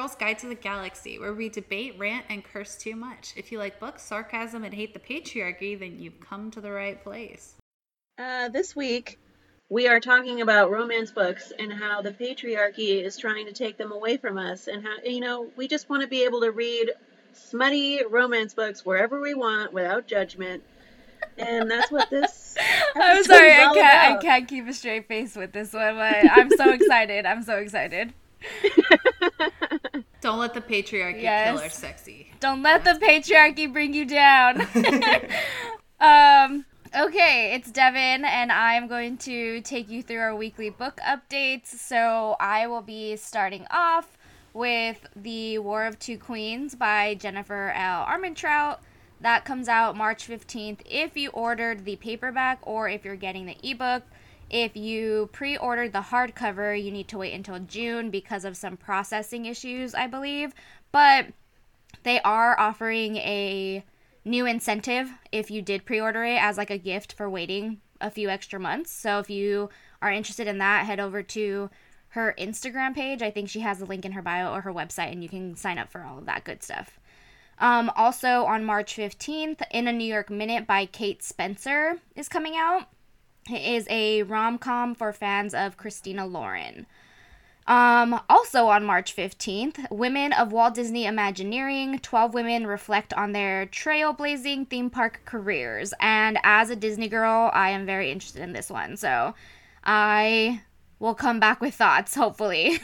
Girl's Guide to the Galaxy, where we debate, rant, and curse too much. If you like books, sarcasm, and hate the patriarchy, then you've come to the right place. Uh, this week, we are talking about romance books and how the patriarchy is trying to take them away from us, and how, you know, we just want to be able to read smutty romance books wherever we want without judgment. And that's what this. I'm sorry, I can't. About. I can't keep a straight face with this one. But I'm so excited. I'm so excited. Don't let the patriarchy yes. kill our sexy. Don't let the patriarchy bring you down. um. Okay, it's Devin, and I'm going to take you through our weekly book updates. So I will be starting off with The War of Two Queens by Jennifer L. Armentrout. That comes out March 15th if you ordered the paperback or if you're getting the ebook. If you pre ordered the hardcover, you need to wait until June because of some processing issues, I believe. But they are offering a new incentive if you did pre order it as like a gift for waiting a few extra months. So if you are interested in that, head over to her Instagram page. I think she has a link in her bio or her website, and you can sign up for all of that good stuff. Um, also on March 15th, In a New York Minute by Kate Spencer is coming out. It is a rom com for fans of Christina Lauren. Um, also on March 15th, Women of Walt Disney Imagineering 12 women reflect on their trailblazing theme park careers. And as a Disney girl, I am very interested in this one. So I we'll come back with thoughts, hopefully.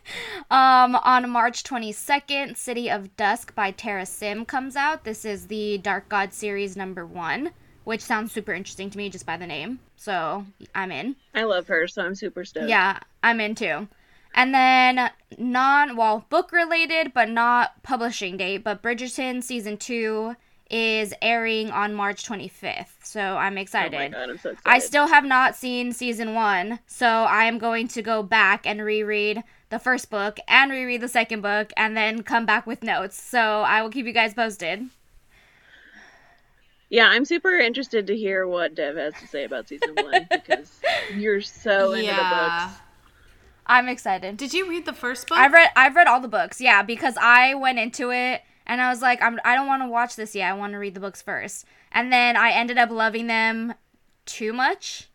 um, on March 22nd, City of Dusk by Tara Sim comes out. This is the Dark God series number one, which sounds super interesting to me just by the name. So I'm in. I love her, so I'm super stoked. Yeah, I'm in too. And then non, well, book related, but not publishing date, but Bridgerton season two is airing on March 25th. So I'm excited. Oh my God, I'm so excited. I still have not seen season one, so I am going to go back and reread the first book and reread the second book and then come back with notes. So I will keep you guys posted. Yeah, I'm super interested to hear what Dev has to say about season one because you're so into yeah. the books. I'm excited. Did you read the first book? I've read I've read all the books. Yeah, because I went into it and I was like, I'm, I don't want to watch this yet. I want to read the books first. And then I ended up loving them too much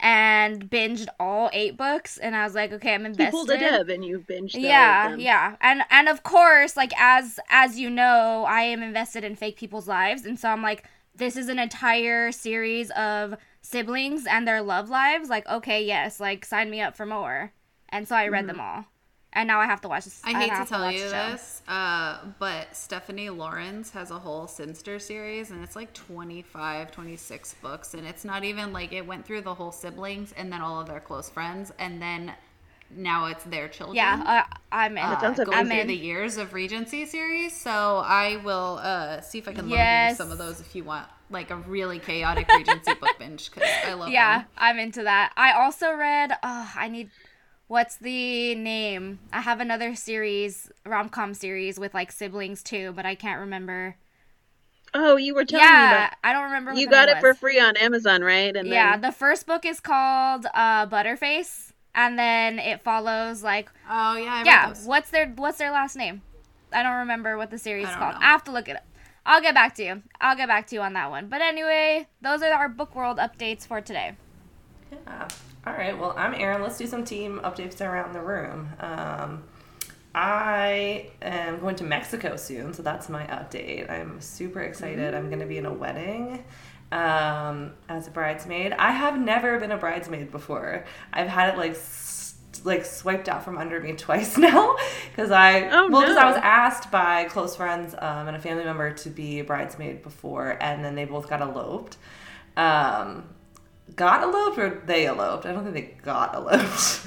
and binged all eight books. And I was like, okay, I'm invested. You pulled a Dev and you binged. Them. Yeah, yeah, and and of course, like as as you know, I am invested in fake people's lives, and so I'm like, this is an entire series of siblings and their love lives. Like, okay, yes, like sign me up for more. And so I read mm-hmm. them all and now I have to watch this. I hate I to tell you this, uh, but Stephanie Laurens has a whole Cynster series, and it's like 25, 26 books, and it's not even like it went through the whole siblings and then all of their close friends, and then now it's their children. Yeah, uh, I'm in. Uh, going I'm through in. the years of Regency series, so I will uh, see if I can yes. some of those if you want like a really chaotic Regency book binge because I love. Yeah, them. I'm into that. I also read. Oh, I need what's the name? I have another series, rom com series with like siblings too, but I can't remember. Oh, you were telling yeah, me about. I don't remember. you got it was. for free on Amazon, right? And yeah, then... the first book is called uh, Butterface, and then it follows like. Oh yeah, I yeah. What's their What's their last name? I don't remember what the series is called. Know. I have to look it up. I'll get back to you. I'll get back to you on that one. But anyway, those are our book world updates for today. Yeah. All right, well, I'm Erin. Let's do some team updates around the room. Um, I am going to Mexico soon, so that's my update. I'm super excited. I'm going to be in a wedding um, as a bridesmaid. I have never been a bridesmaid before. I've had it like like swiped out from under me twice now because I oh, well because no. I was asked by close friends um, and a family member to be a bridesmaid before, and then they both got eloped. Um, got eloped or they eloped? I don't think they got eloped.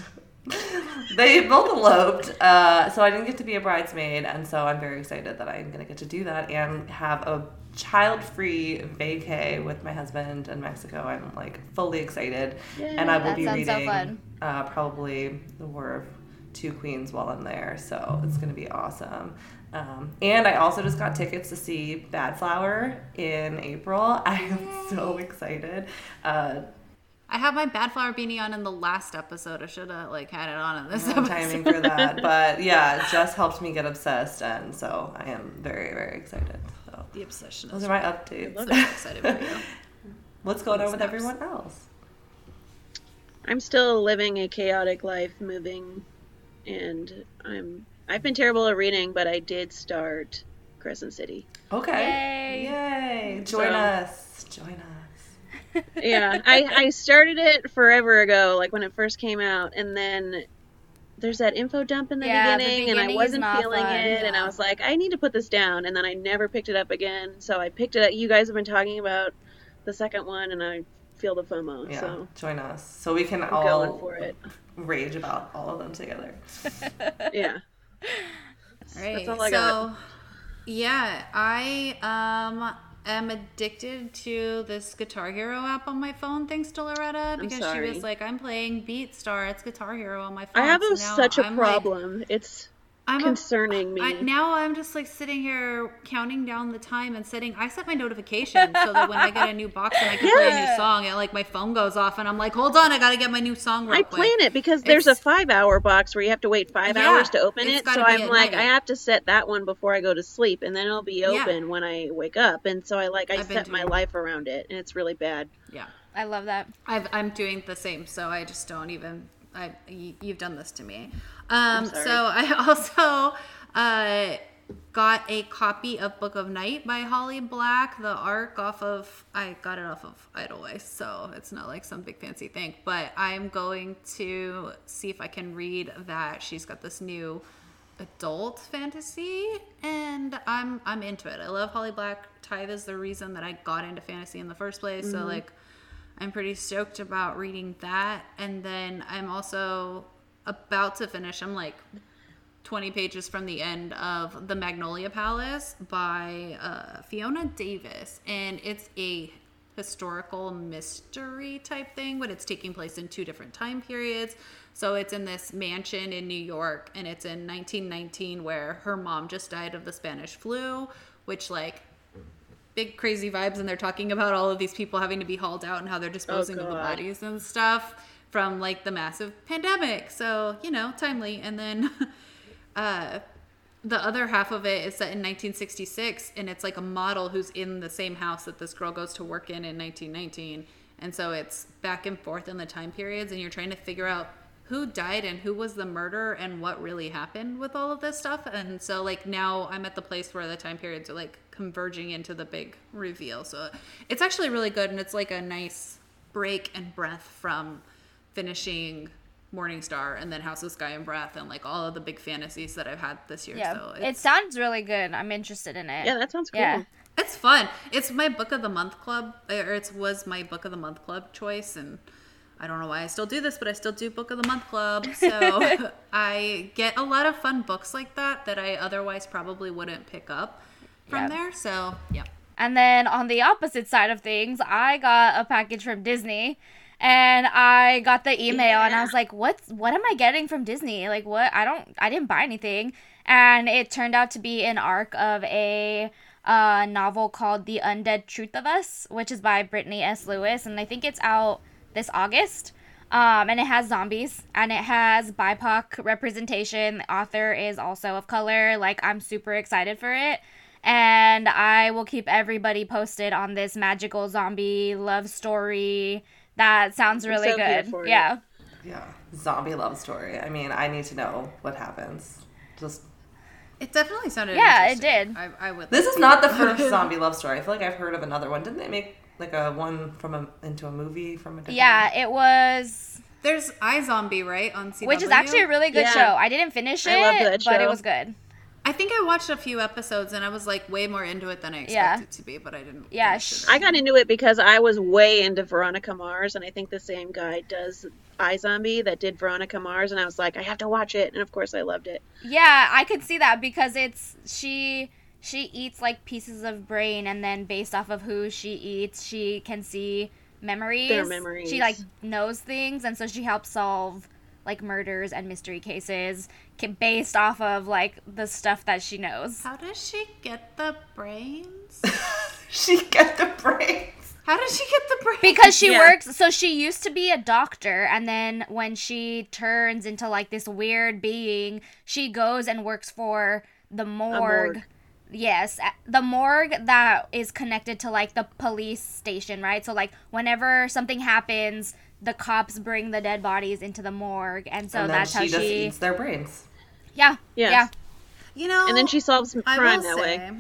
they both eloped, uh, so I didn't get to be a bridesmaid, and so I'm very excited that I'm gonna get to do that and have a child-free vacay with my husband in Mexico. I'm like fully excited, Yay, and I will be reading so uh, probably the War of Two Queens while I'm there, so it's gonna be awesome. Um, and I also just got tickets to see Badflower in April. I am so excited. Uh, I have my badflower beanie on in the last episode. I should have like had it on in this No episode. timing for that, but yeah, it just helped me get obsessed, and so I am very, very excited. So the obsession. those are my updates. I'm excited for you. What's going on with Snaps. everyone else? I'm still living a chaotic life, moving, and I'm I've been terrible at reading, but I did start Crescent City. Okay. Yay. Yay! Join So- us. Join us. Yeah, I I started it forever ago, like when it first came out, and then there's that info dump in the, Yeah, the beginning, and I wasn't feeling fun, it, and I was like, I need to put this down, and then I never picked it up again. So I picked it up. You guys have been talking about the second one, and I feel the FOMO. Yeah, So join us so we can I'm all for it. rage about all of them together. Yeah. Right. all I so, got. yeah, I um am addicted to this Guitar Hero app on my phone thanks to Loretta because she was like, "I'm playing Beatstar. It's Guitar Hero on my phone." I have So such a I'm, like- problem. it's I'm a- concerning me. I, now I'm just like sitting here counting down the time and setting. I set my notification so that when I get a new box and I can play a new song, and like my phone goes off and I'm like, hold on, I gotta get my new song. Real I quick. plan it because there's a five hour box where you have to wait five Yeah, hours to open it. So I'm like, night. I have to set that one before I go to sleep, and then it'll be Yeah. open when I wake up. And so I like I I've set my doing- life around it, and it's really bad. Yeah, I love that. I've, I'm doing the same, so I just don't even. I y- you've done this to me. Um, so I also uh, got a copy of Book of Night by Holly Black, the arc off of. I got it off of Edelweiss, so it's not like some big fancy thing. But I'm going to see if I can read that. She's got this new adult fantasy and I'm I'm into it. I love Holly Black. Tithe is the reason that I got into fantasy in the first place. So like I'm pretty stoked about reading that and then I'm also about to finish. I'm like 20 pages from the end of The Magnolia Palace by uh, Fiona Davis and it's a historical mystery type thing, but it's taking place in two different time periods. So it's in this mansion in New York, and it's in 1919 where her mom just died of the Spanish flu, which, like, big crazy vibes. And they're talking about all of these people having to be hauled out and how they're disposing of the bodies and stuff from, like, the massive pandemic. So, you know, timely. And then, uh, the other half of it is set in 1966 and it's like a model who's in the same house that this girl goes to work in in 1919 and so it's back and forth in the time periods and you're trying to figure out who died and who was the murderer and what really happened with all of this stuff and so like now i'm at the place where the time periods are like converging into the big reveal so it's actually really good and it's like a nice break and breath from finishing Morningstar and then House of Sky and Breath and like all of the big fantasies that I've had this year. Yeah, So it sounds really good. I'm interested in it. Yeah, that sounds cool. Yeah. it's fun. It's my book of the month club, or it was my book of the month club choice, and I don't know why I still do this, but I still do book of the month club. So I get a lot of fun books like that that I otherwise probably wouldn't pick up from Yeah. there. So yeah. And then on the opposite side of things, I got a package from Disney. And I got the email and I was like, "What what am I getting from Disney? Like what? I don't I didn't buy anything." And it turned out to be an arc of a uh, novel called The Undead Truth of Us, which is by Brittany S. Lewis, and I think it's out this August. Um, and it has zombies and it has BIPOC representation. The author is also of color. Like, I'm super excited for it. And I will keep everybody posted on this magical zombie love story. That sounds really so good. for it. Yeah. Yeah, zombie love story. I mean, I need to know what happens. Just It definitely sounded Yeah, it did. I, I would this is not the first zombie love story. I feel like I've heard of another one. Didn't they make like a one from a into a movie from a different Yeah, it was, There's iZombie, right? On CW. which is actually a really good Yeah. show. I didn't finish it, I loved that but it was good. I think I watched a few episodes and I was like way more into it than I Yeah. expected to be, but I didn't. Yeah, sh- I got into it because I was way into Veronica Mars, and I think the same guy does iZombie that did Veronica Mars, and I was like, I have to watch it, and of course I loved it. Yeah, I could see that because it's she she eats like pieces of brain and then based off of who she eats, she can see memories. Their memories. She like knows things and so she helps solve like murders and mystery cases ca- based off of like the stuff that she knows. How does she get the brains? she get the brains. How did she get the brain? because she Yeah. works so she used to be a doctor and then when she turns into like this weird being she goes and works for the morgue, morgue. yes the morgue that is connected to like the police station right so like whenever something happens the cops bring the dead bodies into the morgue and so and then that's she how just she eats their brains. Yeah Yes. yeah you know, And then she solves some I crime will that way.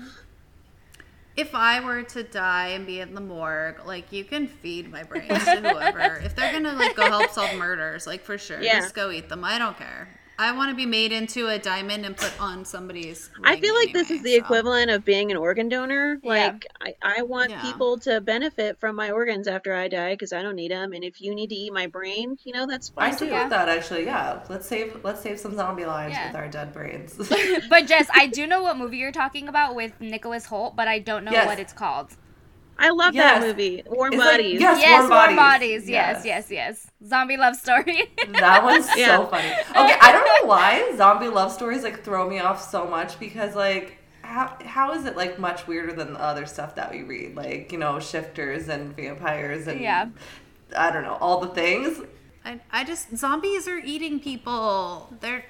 if I were to die and be in the morgue, like you can feed my brains to whoever. if they're gonna like go help solve murders, like for sure, Yeah. just go eat them. I don't care. I want to be made into a diamond and put on somebody's. I feel like this is the so. equivalent of being an organ donor. Yeah. Like, I, I want Yeah. people to benefit from my organs after I die because I don't need them. And if you need to eat my brain, you know, that's I fine too. support that actually. Yeah, let's save let's save some zombie lives Yeah. with our dead brains. but jess i do know what movie you're talking about with nicholas hoult but i don't know Yes. what it's called I love Yes. that movie, Warm It's like- Bodies. yes. yes Warm warm Bodies. bodies, yes Yes. yes yes zombie love story that one's Yeah. so funny. Okay, I don't know why zombie love stories like throw me off so much because like how how is it like much weirder than the other stuff that we read like you know shifters and vampires and Yeah. I don't know all the things. I, I just zombies are eating people. They're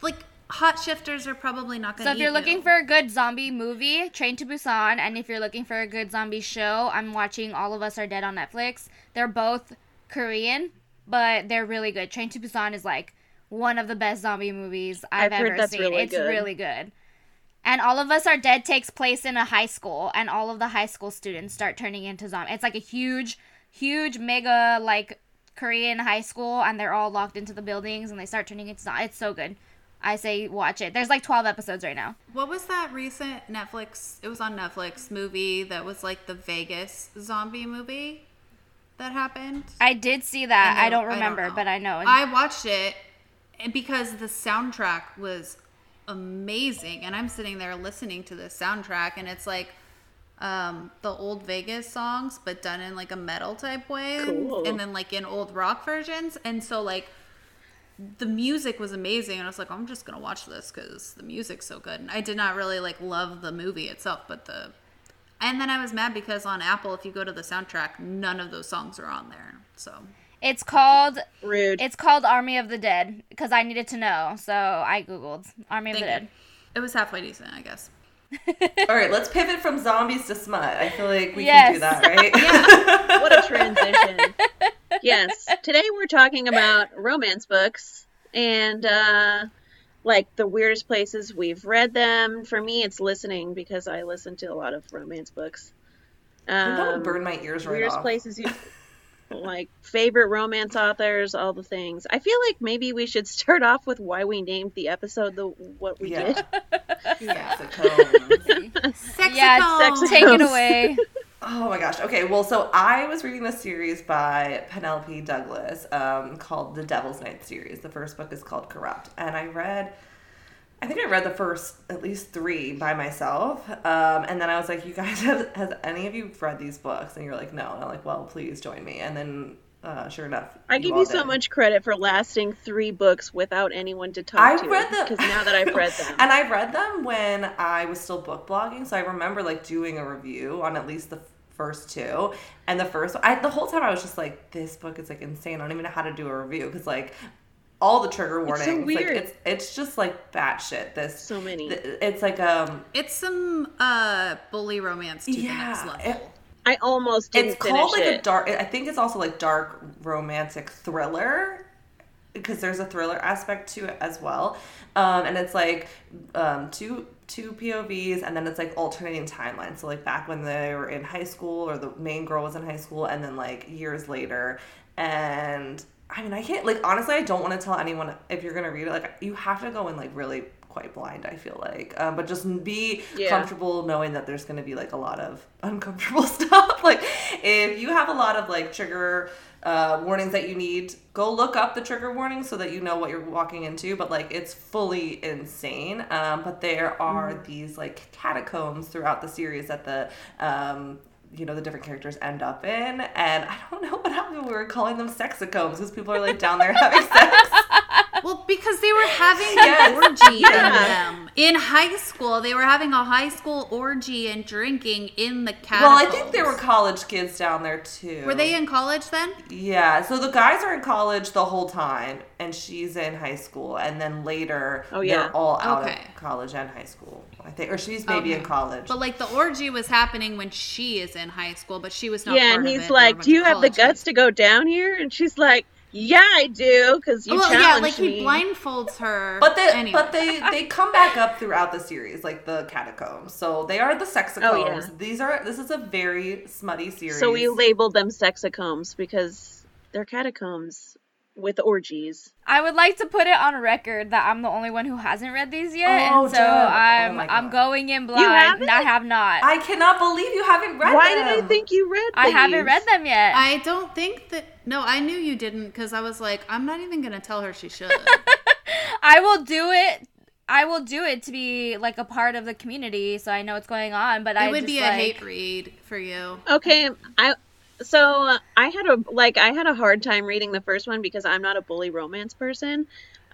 like hot shifters are probably not going to. So to. if you're looking for a good zombie movie, Train to Busan, and if you're looking for a good zombie show, I'm watching All of Us Are Dead on Netflix. They're both Korean, but they're really good. Train to Busan is like one of the best zombie movies I've, I've heard ever that's seen. really it's good. really good. And All of Us Are Dead takes place in a high school, and all of the high school students start turning into zombies. It's like a huge, huge, mega like Korean high school, and they're all locked into the buildings, and they start turning into zombies. It's so good. I say watch it. There's like 12 episodes right now. What was that recent Netflix? It was on Netflix movie that was like the Vegas zombie movie that happened. I did see that. And I don't there- remember, know. but I know. I watched it and because the soundtrack was amazing, and I'm sitting there listening to the soundtrack, and it's like um, the old Vegas songs, but done in like a metal type way, Cool. and then like in old rock versions, and so like the music was amazing and i was like i'm just gonna watch this because the music's so good and i did not really like love the movie itself but the and then i was mad because on apple if you go to the soundtrack none of those songs are on there so it's called Rude. it's called Army of the Dead because I needed to know, so I googled Army of the thank Dead. it was halfway decent i guess All right, let's pivot from zombies to smut. I feel like we Yes. can do that, right? what a transition. yes. Today we're talking about romance books and uh like the weirdest places we've read them. For me it's listening because I listen to a lot of romance books. that would Um, burn my ears right weirdest off. places you like favorite romance authors, all the things. I feel like maybe we should start off with why we named the episode the what we Yeah. did. Saxophone. Sexico. Yeah, Sexico. take it away. Oh my gosh. Okay, well, so I was reading this series by Penelope Douglas um, called The Devil's Night series. The first book is called Corrupt. And I read, I think I read the first at least three by myself. Um, and then I was like, you guys, have, has any of you read these books? And you're like, no. And I'm like, well, please join me. And then, uh, sure enough, I give you so did. much credit for lasting three books without anyone to talk I to. read them because now that I've read them, and I read them when I was still book blogging. So I remember like doing a review on at least the first two. And the first I, the whole time I was just like, this book is like insane. I don't even know how to do a review because like all the trigger It's so warnings, weird. like it's it's just like batshit. This so many. th- it's like um it's some uh bully romance to the next Yeah, level it- I almost didn't it's called like it. a dark. I think it's also like dark romantic thriller because there's a thriller aspect to it as well. Um, and it's like um, two two POVs, and then it's like alternating timelines. So like back when they were in high school, or the main girl was in high school, and then like years later. And I mean, I can't like honestly, I don't want to tell anyone if you're gonna read it. Like you have to go in like really quite blind. I feel like, um, but just be Yeah. comfortable knowing that there's gonna be like a lot of uncomfortable stuff. like if you have a lot of like trigger uh, warnings that you need, go look up the trigger warnings so that you know what you're walking into. But like it's fully insane. Um, but there are these like catacombs throughout the series that the um, you know the different characters end up in, and I don't know what happened. We were calling them sexicombs because people are like down there having sex. well because they were having Yes. an orgy Yeah. in them in high school. They were having a high school orgy and drinking in the catacombs. Well, I think there were college kids down there too. Were they in college then? Yeah, so the guys are in college the whole time, and she's in high school, and then later Oh, yeah. they're all out Okay. of college and high school. I think, or she's maybe in college. But like the orgy was happening when she is in high school, but she was not. yeah, part and of he's it. There were a like, "Do you have the guts to go down here?" And she's like, "Yeah, I do, because you Well, yeah, like me." he blindfolds her. But they, anyway. but they, they come back up throughout the series, like the catacombs. So they are the sexicombs. Oh, yeah. These are this is a very smutty series. So we labeled them sexicombs because they're catacombs with orgies. I would like to put it on record that I'm the only one who hasn't read these yet, Oh, and so Dev. Oh I'm my I'm going in blind. haven't? I have not. I cannot believe you haven't read them. Why them. did I think you read? Them. I haven't read them yet. I don't think that. No, I knew you didn't because I was like, I'm not even gonna tell her she should. I will do it. I will do it to be like a part of the community, so I know what's going on. But I it would just, be a like, hate read for you. Okay, I so I had a like I had a hard time reading the first one because I'm not a bully romance person.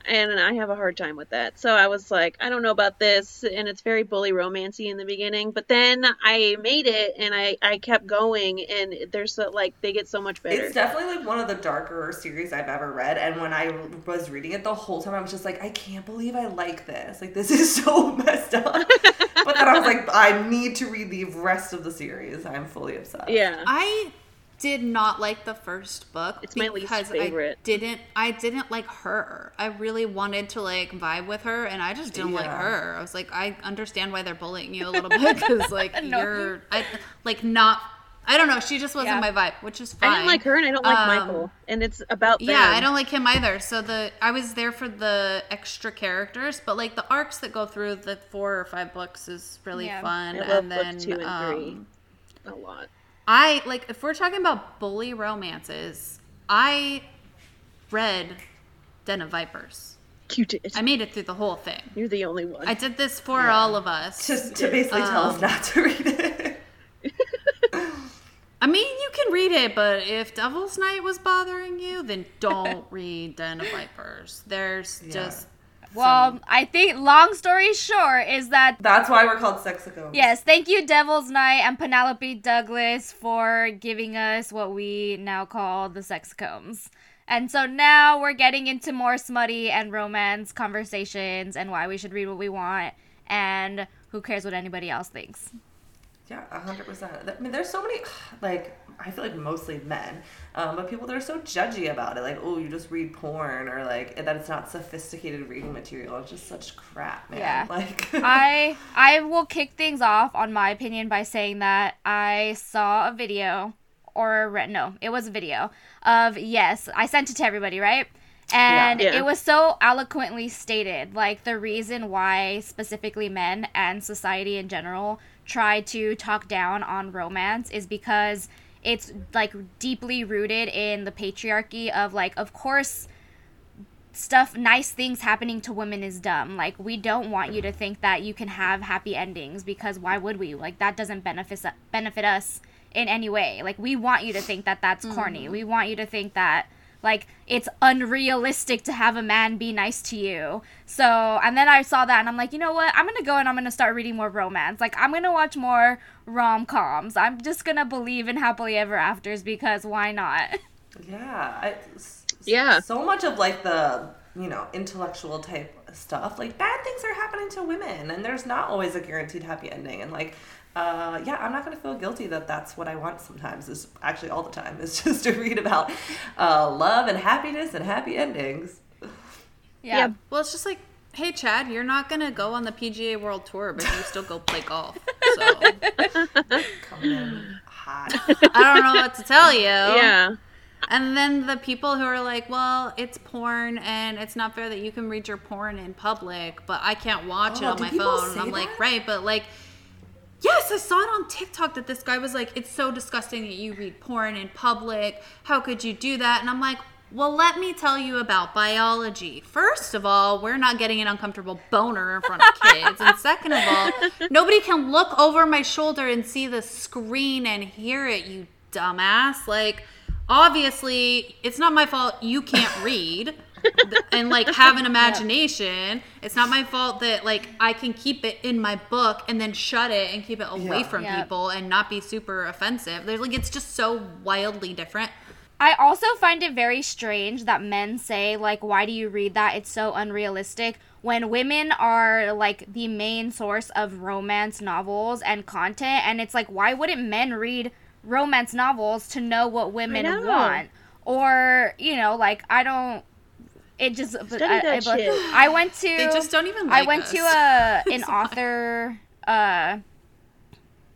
And I have a hard time with that. So I was like, I don't know about this. And it's very bully romancy in the beginning. But then I made it and I, I kept going. And there's so, like, they get so much better. It's definitely like one of the darker series I've ever read. And when I was reading it the whole time, I was just like, I can't believe I like this. Like, this is so messed up. but then I was like, I need to read the rest of the series. I'm fully obsessed. yeah. I did not like the first book. It's my least because favorite. I didn't. I didn't like her. I really wanted to like vibe with her, and I just didn't like her. I was like, I understand why they're bullying you a little bit because like No. you're, I like not. I don't know. She just wasn't Yeah. my vibe, which is fine. I didn't like her and I don't like Um, Michael. And it's about them. Yeah, I don't like him either. So the I was there for the extra characters, but like the arcs that go through the four or five books is really Yeah. fun. I love and book then two and three. um, A lot. I like if we're talking about bully romances, I read Den of Vipers. You did. I made it through the whole thing. You're the only one. I did this for all of us. Just to basically tell us Um, not to read it. I mean, you can read it, but if Devil's Night was bothering you, then don't read Den of Vipers. There's Yeah. just Well, I think long story short is that That's why we're called Sexicombs. yes, thank you Devil's Night and Penelope Douglas for giving us what we now call the sex combs. And so now we're getting into more smutty and romance conversations and why we should read what we want and who cares what anybody else thinks. Yeah, a hundred percent. I mean, there's so many, like, I feel like mostly men, um, but people that are so judgy about it, like, oh, you just read porn, or like that it's not sophisticated reading material. It's just such crap, man. Yeah. Like, I I will kick things off on my opinion by saying that I saw a video or re- no, it was a video of yes, I sent it to everybody, right? And Yeah. Yeah. it was so eloquently stated, like the reason why specifically men and society in general try to talk down on romance is because it's like deeply rooted in the patriarchy of like of course stuff nice things happening to women is dumb. Like we don't want you to think that you can have happy endings because why would we? Like that doesn't benefit benefit us in any way. Like we want you to think that that's corny. Mm-hmm. We want you to think that like it's unrealistic to have a man be nice to you. So and then i saw that and i'm like you know what? I'm gonna go and i'm gonna start reading more romance. Like i'm gonna watch more rom-coms. I'm just gonna believe in happily ever afters because why not? Yeah, I, s- s- Yeah. So much of like the you know intellectual type stuff, like bad things are happening to women, and there's not always a guaranteed happy ending, and like. Uh, yeah, I'm not gonna feel guilty that that's what I want sometimes. Is actually all the time. Is just to read about uh, love and happiness and happy endings. yeah. Yeah. Well, it's just like, hey, Chad, you're not gonna go on the PGA World Tour, but you still go play golf. So Coming in hot. I don't know what to tell you. yeah. And then the people who are like, well, it's porn and it's not fair that you can read your porn in public, but I can't watch it Oh, on my phone. And I'm like, right, but like, yes, I saw it on TikTok that this guy was like, it's so disgusting that you read porn in public. How could you do that? And I'm like, well, let me tell you about biology. First of all, we're not getting an uncomfortable boner in front of kids. and second of all, nobody can look over my shoulder and see the screen and hear it, you dumbass. Like, obviously, it's not my fault you can't read. Th- and like have an imagination. It's not my fault that like I can keep it in my book and then shut it and keep it away Yeah. from Yep. people and not be super offensive. There's like it's just so wildly different. I also find it very strange that men say like why do you read that? It's so unrealistic when women are like the main source of romance novels and content and it's like why wouldn't men read romance novels to know what women know. want? Or, you know, like I don't it just Study I, that I, shit. I went to They just don't even I like went us. to a an author uh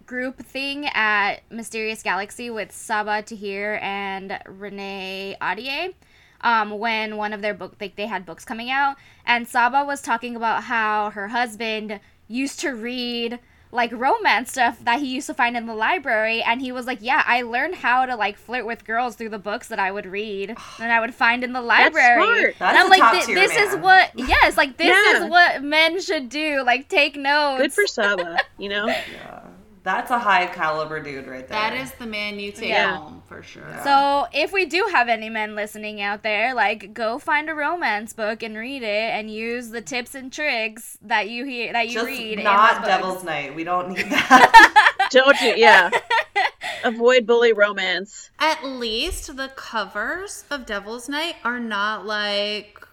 group thing at Mysterious Galaxy with Sabaa Tahir and Renee Ahdieh. Um, when one of their book like they had books coming out, and Sabaa was talking about how her husband used to read like romance stuff that he used to find in the library and he was like yeah i learned how to like flirt with girls through the books that i would read and i would find in the library That's smart. That's and i'm like top "Thi- tier this is what yes like this Yeah. is what men should do like take notes Good for Sabaa, you know? Yeah. That's a high caliber dude right there. That is the man you take Yeah. home for sure. So, if we do have any men listening out there, like go find a romance book and read it, and use the tips and tricks that you hear that you just read. not in Devil's books. Night. We don't need that. Don't you? Yeah. Avoid bully romance. At least the covers of Devil's Night are not like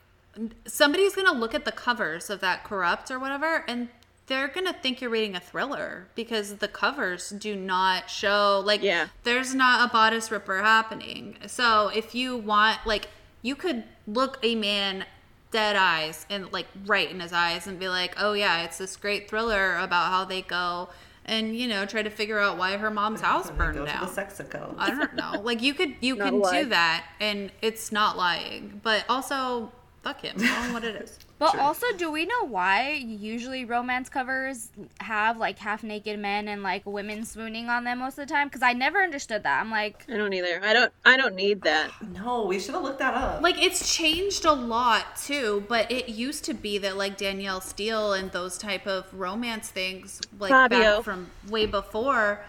somebody's gonna look at the covers of that corrupt or whatever and they're gonna think you're reading a thriller because the covers do not show like Yeah. there's not a bodice ripper happening so if you want like you could look a man dead eyes and like right in his eyes and be like oh yeah it's this great thriller about how they go and you know try to figure out why her mom's house Go burned down Sexico. I don't know. Like you could you Not can a do that and it's not lying. But also fuck him. Tell him what it is. But Sure. also, do we know why usually romance covers have like half naked men and like women swooning on them most of the time? Because I never understood that. I'm like, I don't either. I don't. I don't need that. No, we should have looked that up. Like it's changed a lot too, but it used to be that like Danielle Steel and those type of romance things like Fabio. back from way before,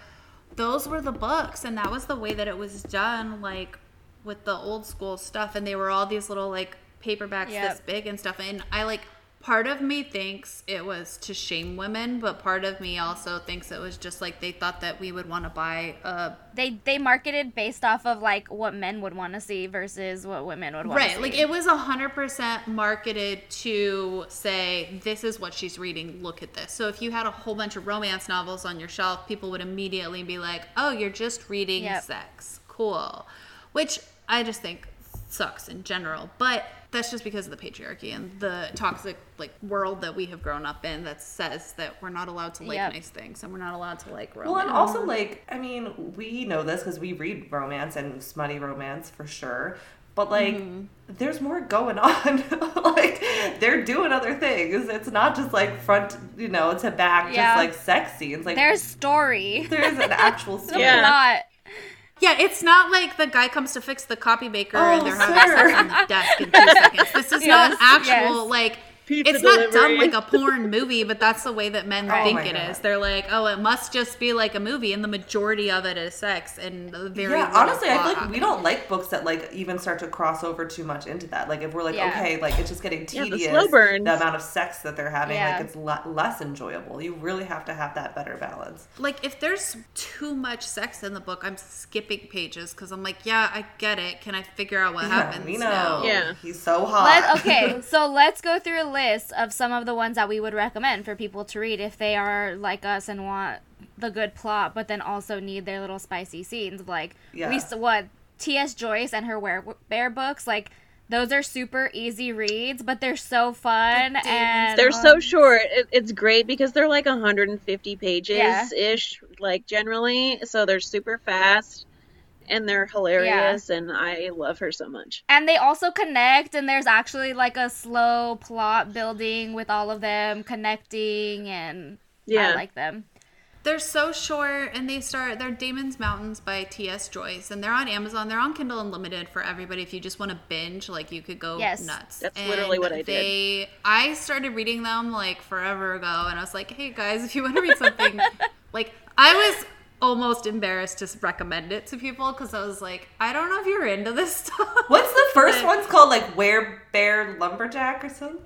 those were the books and that was the way that it was done like with the old school stuff and they were all these little like paperbacks Yep. this big and stuff and I like part of me thinks it was to shame women, but part of me also thinks it was just like they thought that we would want to buy a they they marketed based off of like what men would want to see versus what women would want to Right, see. like it was a hundred percent marketed to say this is what she's reading. Look at this. So if you had a whole bunch of romance novels on your shelf, people would immediately be like, "Oh, you're just reading Yep. sex. Cool," which I just think sucks in general. But that's just because of the patriarchy and the toxic like world that we have grown up in that says that we're not allowed to like Yep. nice things and we're not allowed to like romance. Well, and also like I mean, we know this because we read romance and smutty romance for sure. But like, Mm-hmm. there's more going on. like, they're doing other things. It's not just like front, you know, to back, Yeah. just like sex scenes. Like, There's story. there's an actual story. Yeah. Yeah, it's not like the guy comes to fix the copy maker Oh, and they're having sex on the desk in two seconds. This is not Yes, actual yes. like Pizza it's not done delivery. like a porn movie, but that's the way that men Right. think Oh my it is. They're like, oh, it must just be like a movie, and the majority of it is sex and very yeah, honestly, I feel like we don't like books that like even start to cross over too much into that. Like if we're like, Yeah. okay, like it's just getting Yeah, the tedious. slow burns. The amount of sex that they're having, Yeah. like it's le- less enjoyable. You really have to have that better balance. like if there's too much sex in the book, I'm skipping pages because I'm like, yeah, I get it. Can I figure out what happens? we know. now? Yeah. he's so hot. Let, okay, so let's go through a list of some of the ones that we would recommend for people to read if they are like us and want the good plot, but then also need their little spicy scenes. Like Yeah. we s- what T.S. Joyce and her Were Bear books, like those are super easy reads, but they're so fun demons. and They're so um, short. It, it's great because they're like 150 pages Yeah. ish, like generally. So they're super fast and they're hilarious. And I love her so much. and they also connect and there's actually like a slow plot building with all of them connecting and Yeah. I like them. They're so short, and they start. They're Damon's Mountains by T.S. Joyce, and they're on Amazon. They're on Kindle Unlimited for everybody. If you just want to binge, like you could go Yes. nuts. That's literally what I did. They, I started reading them like forever ago, and I was like, "Hey guys, if you want to read something, like I was almost embarrassed to recommend it to people because I was like, I don't know if you're into this stuff. What's the first But- one's called? Like Were Bear Lumberjack or something?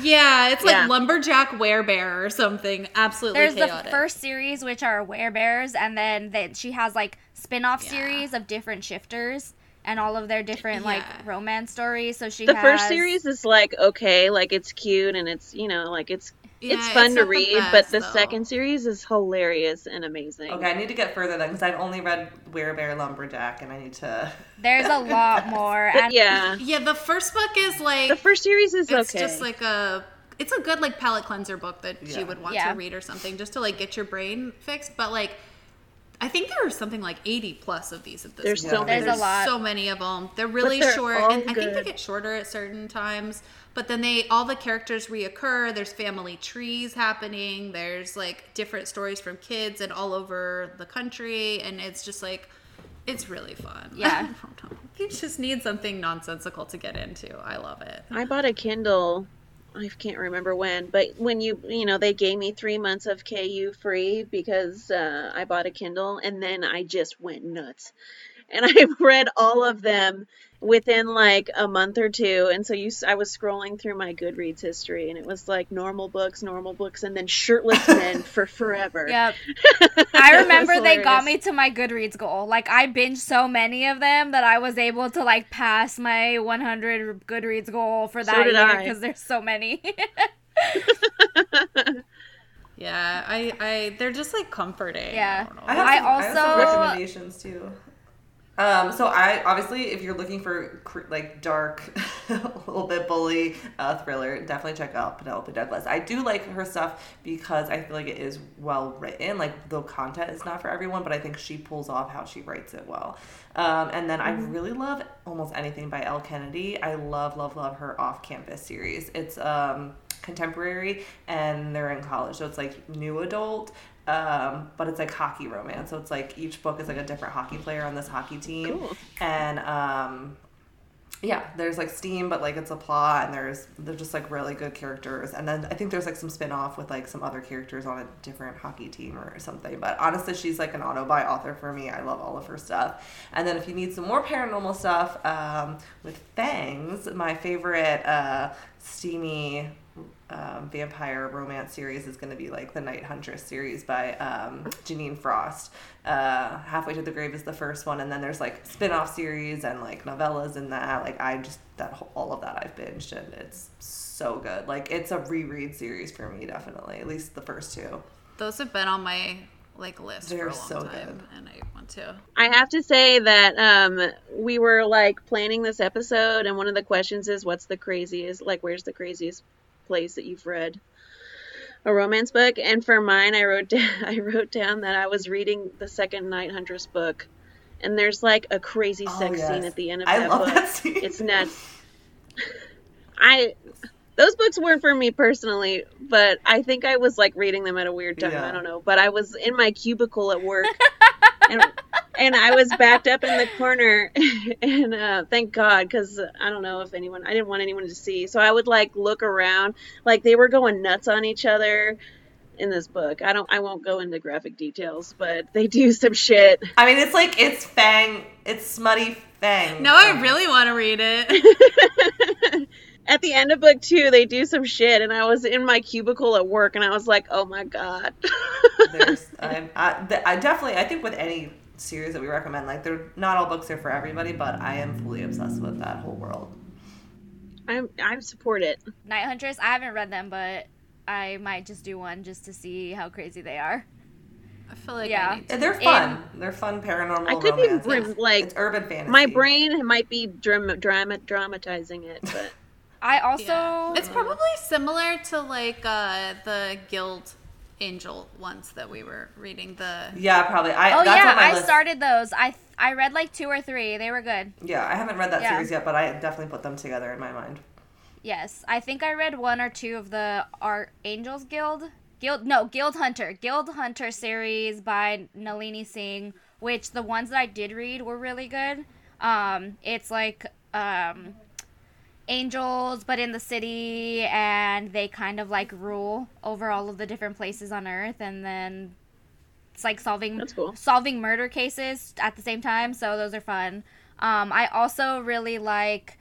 Yeah, it's like Yeah. lumberjack werebear or something. Absolutely There's chaotic. the first series, which are werebears, and then they, she has like spin-off Yeah. series of different shifters and all of their different like romance stories. So she The first series is like okay, like it's cute and it's you know like it's Yeah, it's fun it's to not the read, best, but the though. second series is hilarious and amazing. Okay, I need to get further then because I've only read Were Bear Lumberjack and I need to. There's a lot more. But and yeah, Yeah, the first book is like the first series is it's okay. just like a it's a good like palate cleanser book that Yeah. you would want Yeah. to read or something just to like get your brain fixed. But like I think there are something like 80 plus of these at this There's point. so There's many. a lot. so many of them. They're really they're short, all and I think they get shorter at certain times. But then they all the characters reoccur. There's family trees happening. There's like different stories from kids and all over the country, and it's just like it's really fun. Yeah. I don't know. You just need something nonsensical to get into. I love it. I bought a Kindle. I can't remember when, but when you you know they gave me three months of KU free because uh, I bought a Kindle, and then I just went nuts, and I read all of them within like a month or two. And so you, s- I was scrolling through my Goodreads history, and it was like normal books, normal books, and then shirtless men for forever. Yep. I remember they got me to my Goodreads goal. Like I binged so many of them that I was able to like pass my 100 Goodreads goal for that did year because there's so many. Yeah, I, I, they're just like comforting. Yeah. I don't know. I have, I some, I have some also- recommendations too. Um, so I obviously, if you're looking for cr- like dark, a little bit bully uh, thriller, definitely check out Penelope Douglas. I do like her stuff because I feel like it is well written. Like the content is not for everyone, but I think she pulls off how she writes it well. Um, and then I really love almost anything by Elle Kennedy. I love, love, love her off-campus series. It's um, contemporary, and they're in college, so it's like new adult um, but it's like hockey romance. So it's like each book is like a different hockey player on this hockey team, Cool. and um, yeah, there's like steam, but like it's a plot, and there's they're just like really good characters. And then I think there's like some spin off with like some other characters on a different hockey team or something. But honestly, she's like an auto buy author for me. I love all of her stuff. And then if you need some more paranormal stuff um, with fangs, my favorite uh, steamy um, vampire romance series is going to be like the Night Huntress series by um, Jeaniene Frost. Uh, Halfway to the Grave is the first one, and then there's like spin off series and like novellas in that. Like I just that whole, all of that I've binged and it's so good. Like it's a reread series for me, definitely. At least the first two. Those have been on my like list They're for a long so time, good. and I want to. I have to say that um, we were like planning this episode, and one of the questions is, "What's the craziest? Like, where's the craziest place that you've read a romance book?" And for mine, I wrote down, I wrote down that I was reading the second Night Huntress book, and there's like a crazy Oh, sex yes. scene at the end of I that book. that. It's nuts. I those books weren't for me personally, but I think I was like reading them at a weird time. Yeah. I don't know, but I was in my cubicle at work, and and I was backed up in the corner, and uh, thank God, because I don't know if anyone, I didn't want anyone to see, so I would like look around, like they were going nuts on each other in this book. I don't, I won't go into graphic details, but they do some shit. I mean, it's like it's Fang, it's smutty Fang. No, I really want to read it. At the end of book two, they do some shit, and I was in my cubicle at work, and I was like, "Oh my god!" There's, I'm, I, I definitely, I think with any series that we recommend, like they're not all books are for everybody, but I am fully obsessed with that whole world. I'm, I support it. Night Huntress, I haven't read them, but I might just do one just to see how crazy they are. I feel like Yeah. I need to. They're fun. they're fun paranormal. I could be romance. br- It's- like it's urban fantasy. my brain might be drama, drama dramatizing it, but I also Yeah. It's probably similar to like uh, the Guild Angel ones that we were reading. The Yeah, probably. I. Oh that's yeah, on my I list. started those. I I read like two or three. They were good. Yeah, I haven't read that Yeah. series yet, but I definitely put them together in my mind. Yes, I think I read one or two of the Art Angels Guild. Guild no Guild Hunter Guild Hunter series by Nalini Singh, which the ones that I did read were really good. Um, it's like um, angels, but in the city, and they kind of like rule over all of the different places on Earth, and then it's like solving cool. solving murder cases at the same time. So those are fun. Um, I also really like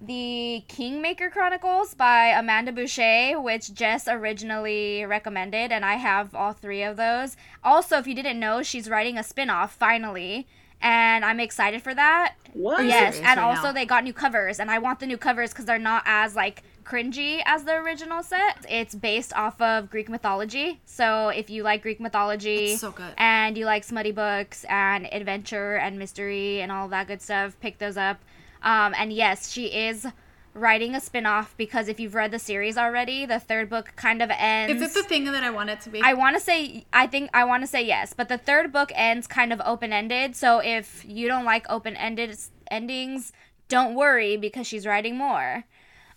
the Kingmaker Chronicles by Amanda Bouchet, which Jess originally recommended, and I have all three of those. Also, if you didn't know, she's writing a spin off finally, and I'm excited for that. What? Yes, and right also now? they got new covers, and I want the new covers because they're not as like cringy as the original set. It's based off of Greek mythology, so if you like Greek mythology It's so good. and you like smutty books and adventure and mystery and all that good stuff, pick those up. Um, and yes, she is writing a spin-off because if you've read the series already, the third book kind of ends. Is it the thing that I want it to be? I want to say I think I want to say yes, but the third book ends kind of open-ended. So if you don't like open-ended endings, don't worry because she's writing more.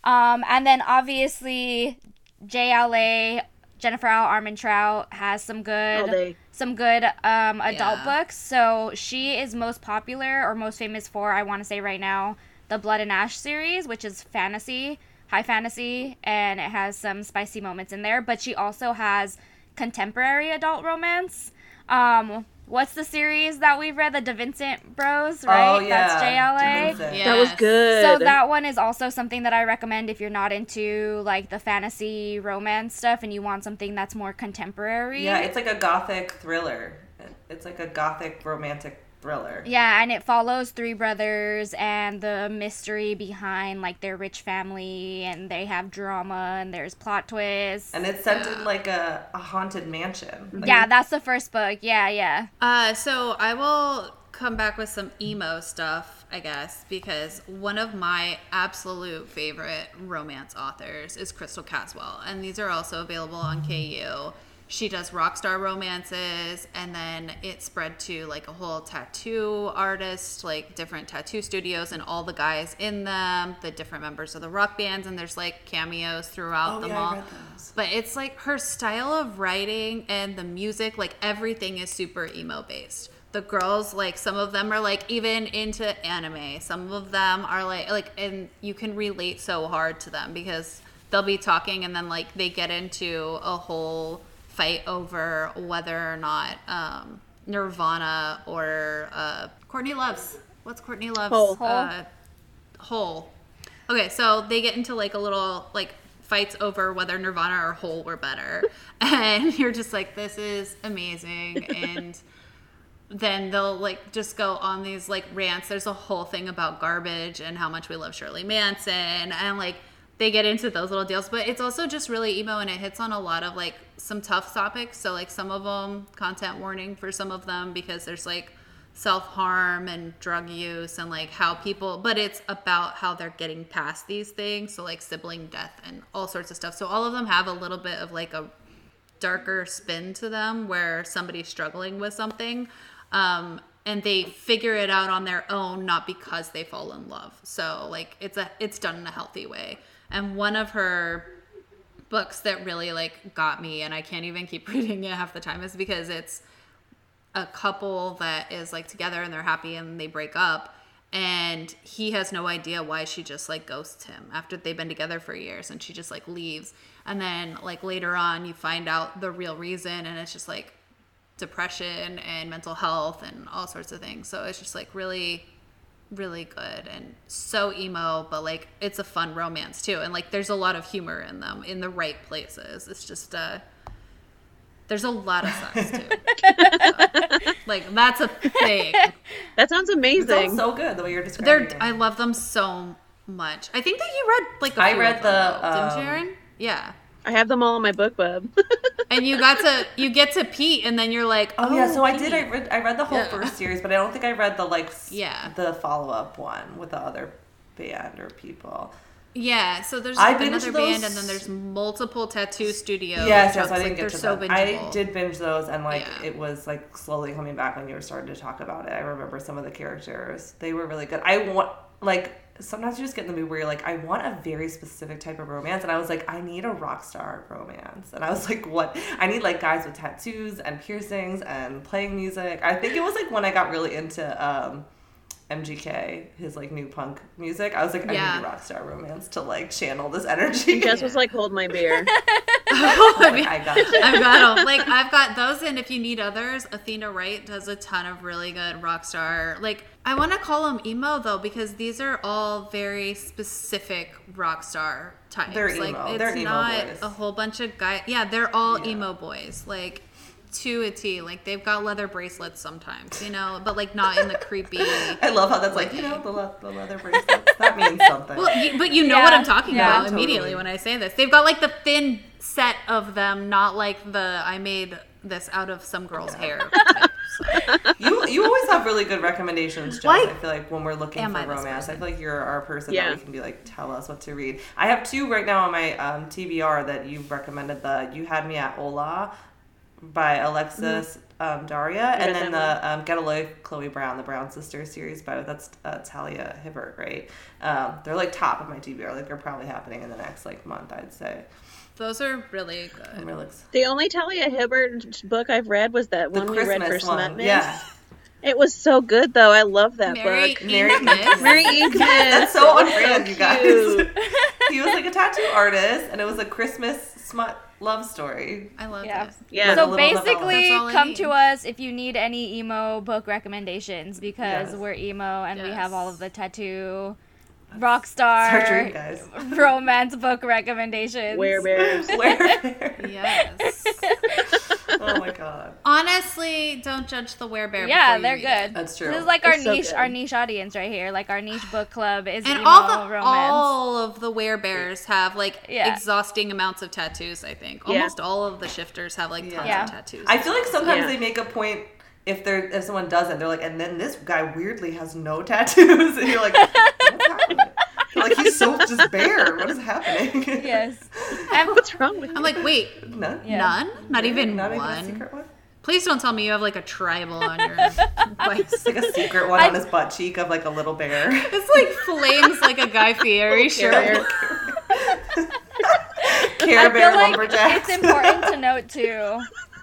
Um, and then obviously JLA Jennifer L. Armentrout has some good some good um, adult Yeah. books. So she is most popular or most famous for I want to say right now the Blood and Ash series, which is fantasy, high fantasy, and it has some spicy moments in there. But she also has contemporary adult romance. Um, what's the series that we've read? The DeVincent Bros, right? Oh yeah. That's JLA. DaVinci. Yeah. That was good. So that one is also something that I recommend if you're not into like the fantasy romance stuff and you want something that's more contemporary. Yeah, it's like a gothic thriller. It's like a gothic romantic thriller. Yeah, and it follows three brothers and the mystery behind like their rich family and they have drama and there's plot twists. And it's set in like a, a haunted mansion. Like, yeah, that's the first book. Yeah, yeah. Uh, so I will come back with some emo stuff, I guess, because one of my absolute favorite romance authors is Crystal Kaswell, and these are also available on KU. She does rock star romances, and then it spread to like a whole tattoo artist, like different tattoo studios, and all the guys in them, the different members of the rock bands, and there's like cameos throughout Oh, them yeah, all. But it's like her style of writing and the music, like everything is super emo based. The girls, like some of them are like even into anime. Some of them are like like and you can relate so hard to them because they'll be talking and then like they get into a whole fight over whether or not um, Nirvana or uh, Courtney Love's what's Courtney Love's Hole. uh, Hole. Okay, so they get into like a little like fights over whether Nirvana or Hole were better, and you're just like, this is amazing, and then they'll like just go on these like rants. There's a whole thing about garbage and how much we love Shirley Manson, and like they get into those little deals. But it's also just really emo, and it hits on a lot of like some tough topics. So like some of them content warning for some of them because there's like self harm and drug use and like how people, but it's about how they're getting past these things. So like sibling death and all sorts of stuff. So all of them have a little bit of like a darker spin to them where somebody's struggling with something um, and they figure it out on their own not because they fall in love so like it's a it's done in a healthy way and one of her books that really like got me and i can't even keep reading it half the time is because it's a couple that is like together and they're happy and they break up and he has no idea why she just like ghosts him after they've been together for years and she just like leaves. And then like later on you find out the real reason and it's just like depression and mental health and all sorts of things. So it's just like really really good and so emo but like it's a fun romance too and like there's a lot of humor in them in the right places it's just uh there's a lot of sex too So, like that's a thing That sounds amazing. sounds so good the way you're describing. they're describing it. i love them so much i think that you read like a I read of them, the, though, didn't you um, Erin? yeah I have them all in my book bub. and you got to you get to pete and then you're like Oh, yeah, so I oh, did. I read. I read the whole Yeah. first series, but I don't think I read the like. Yeah. The follow up one with the other band or people. Yeah, so there's binged another band, and then there's multiple tattoo studios. yes, yes, I didn't like, get they're to so them. I did binge those, and like Yeah. it was like slowly coming back when you were starting to talk about it. I remember some of the characters; they were really good. I want like sometimes you just get in the mood where you're like, I want a very specific type of romance, and I was like, I need a rock star romance, and I was like, what? I need like guys with tattoos and piercings and playing music. I think it was like when I got really into um, MGK, his like new punk music. I was like, I Yeah. need Rockstar Romance to like channel this energy. Jess was like, "Hold my beer." I mean, I got you. I've got 'em. Like I've got those, and if you need others, Athena Wright does a ton of really good Rockstar. Like I want to call them emo though, because these are all very specific Rockstar types. They're like it's They're emo not boys. a whole bunch of guys. Yeah, they're all Yeah. emo boys. Like to a T. Like they've got leather bracelets sometimes, you know, but like not in the creepy. I love how that's like, you know, the, le- the leather bracelets. That means something. Well, you, but you know Yeah, what I'm talking yeah. about immediately when I say this. They've got like the thin set of them, not like the I made this out of some girl's hair. type. So, You you always have really good recommendations, Jess. Why I feel like when we're looking am for I romance, I feel like you're our person Yeah. that we can be like, tell us what to read. I have two right now on my um, TBR that you recommended. The You Had Me at Hola by Alexis um, Daria, and then the um, Get a Life, Chloe Brown, the Brown Sisters series by that's uh, Talia Hibbert, right? Um, they're like top of my TBR. Like they're probably happening in the next like month, I'd say. those are really good. really ex- The only Talia Hibbert book I've read was that the one we read for Christmas Smut one, Miss. yeah. It was so good though. I love that Mary book. Merry Inkmas. Merry Inkmas. That's so on brand, you guys. he was like a tattoo artist, and it was a Christmas smut love story. I love Yeah. this. Yeah. So basically, That's all I come need. to us if you need any emo book recommendations because Yes. we're emo and we have all of the tattoo, rock star, our dream, guys. romance book recommendations. Werebears. Where? Yes. oh my god. Honestly, don't judge the werebear. Yeah, you they're read it. good. That's true. This is like our so niche, good. our niche audience right here. Like our niche book club is And emo all the romance. all of the werebears have like Yeah. exhausting amounts of tattoos. I think Yeah. almost all of the shifters have like tons Yeah. of tattoos. I feel like sometimes Yeah. they make a point if they're if someone doesn't, they're like, and then this guy weirdly has no tattoos, and you're like, what's happening? Like he's so just bare. What is happening? yes. And What's wrong with you? I'm like, wait, None. Yeah. none? Not even Not even a one. secret one. Please don't tell me you have like a tribal on your waist. It's like a secret one I- on his butt cheek of like a little bear. It's like flames like a Guy Fieri shirt. Care I Bear feel like lumberjacks. it's important to note too.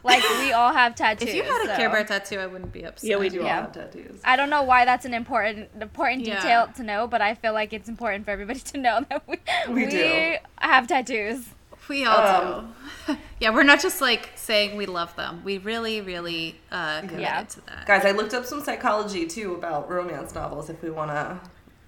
Like we all have tattoos. If you had a so- Care Bear tattoo, I wouldn't be upset. Yeah, we do all have tattoos. I don't know why that's an important important Yeah. detail to know, but I feel like it's important for everybody to know that we We do. have tattoos. We all Um, do. yeah, we're not just like saying we love them. We really, really uh, committed Yeah. to that. Guys, I looked up some psychology too about romance novels. If we want to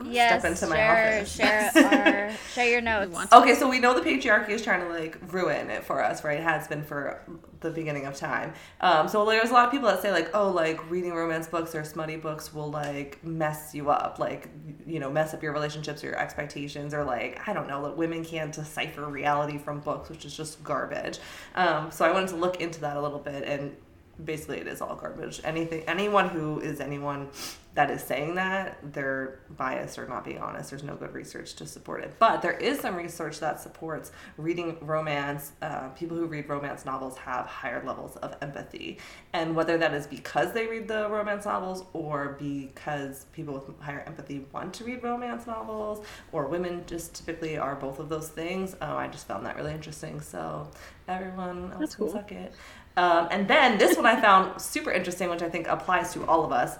Yes, step into my share office. share our, share your notes. want. Okay, so we know the patriarchy is trying to like ruin it for us, right? It has been for the beginning of time. Um, so there's a lot of people that say like, oh, like reading romance books or smutty books will like mess you up, like you know, mess up your relationships or your expectations, or like I don't know that women can't decipher reality from books, which is just garbage. Um, so I wanted to look into that a little bit and. Basically, it is all garbage. Anything, anyone who is anyone that is saying that they're biased or not being honest. There's no good research to support it. But there is some research that supports reading romance. Uh, people who read romance novels have higher levels of empathy. And whether that is because they read the romance novels or because people with higher empathy want to read romance novels or women just typically are both of those things, um, I just found that really interesting. So everyone else That's can cool. suck it. Um, and then this one I found super interesting, which I think applies to all of us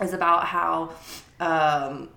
is about how um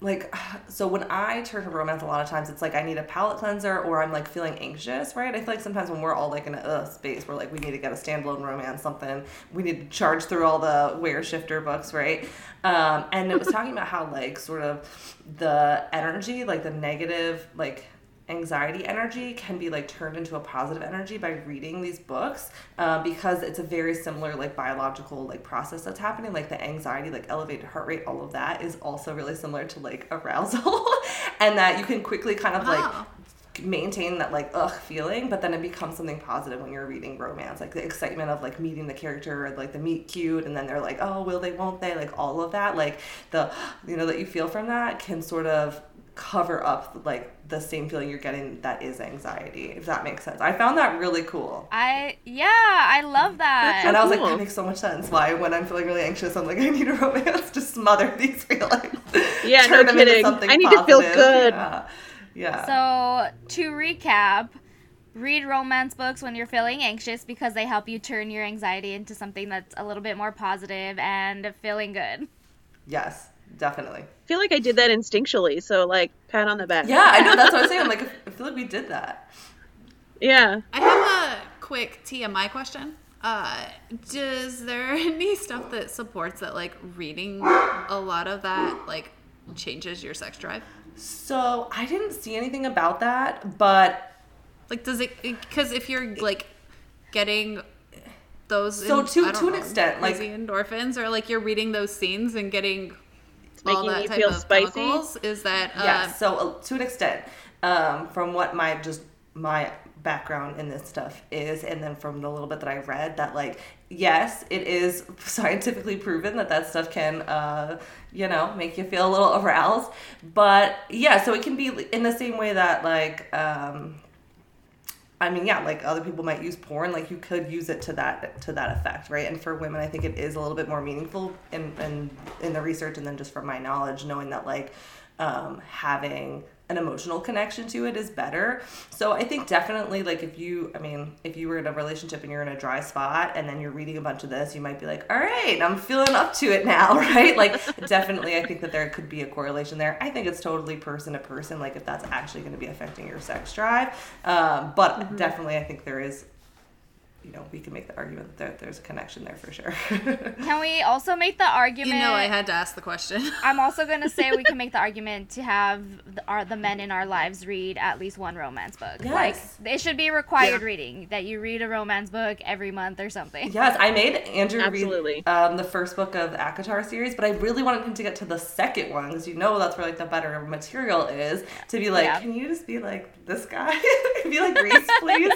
like so when i turn to romance a lot of times it's like i need a palate cleanser or i'm like feeling anxious right? I feel like sometimes when we're all like in a uh, space where like we need to get a standalone romance something we need to charge through all the where shifter books right? Um and it was talking about how like sort of the energy like the negative like anxiety energy can be like turned into a positive energy by reading these books um, because it's a very similar like biological like process that's happening like the anxiety like elevated heart rate all of that is also really similar to like arousal and that you can quickly kind of Wow. like maintain that like ugh feeling but then it becomes something positive when you're reading romance like the excitement of like meeting the character and like the meet cute and then they're like oh will they won't they like all of that like the you know that you feel from that can sort of cover up like the same feeling you're getting that is anxiety if that makes sense i found that really cool I yeah, I love that. and i was like that makes so much sense why when i'm feeling really anxious i'm like i need a romance to smother these feelings Yeah, no Turn them into kidding. something I need to feel good. yeah, yeah. So, to recap, read romance books when you're feeling anxious because they help you turn your anxiety into something that's a little bit more positive and feeling good. Yes. Definitely. I feel like I did that instinctually, so like pat on the back. Yeah, I know. That's what I'm saying. I'm like, I feel like we did that. Yeah. I have a quick TMI question. Uh, does there any stuff that supports that like reading a lot of that like changes your sex drive? So I didn't see anything about that, but Like, does it? Because if you're like getting those, So in- to- I don't to an extent, like- crazy endorphins, or like you're reading those scenes and getting making all that you feel spicy? is that uh, yeah. So uh, to an extent, um, from what my just my background in this stuff is, and then from the little bit that I read, that like yes, it is scientifically proven that that stuff can, uh, you know, make you feel a little aroused. But yeah, so it can be in the same way that like. Um, I mean, yeah, like other people might use porn, like you could use it to that to that effect, right? And for women, I think it is a little bit more meaningful in in, in the research, and then just from my knowledge, knowing that like um, having an emotional connection to it is better. So I think definitely like if you, I mean, if you were in a relationship and you're in a dry spot, and then you're reading a bunch of this, you might be like, all right, I'm feeling up to it now, right? Like definitely, I think that there could be a correlation there. I think it's totally person to person, like if that's actually going to be affecting your sex drive. Um, but definitely, I think there is you know, we can make the argument that there's a connection there for sure. Can we also make the argument? you know, I had to ask the question. I'm also gonna say we can make the argument to have the, our, the men in our lives read at least one romance book. Like Yes. it should be required Yeah. reading that you read a romance book every month or something. yes, I made Andrew Absolutely. read um, the first book of the Akatar series, but I really wanted him to get to the second one because you know that's where like the better material is. To be like, Yeah. can you just be like this guy? be like Reese, please.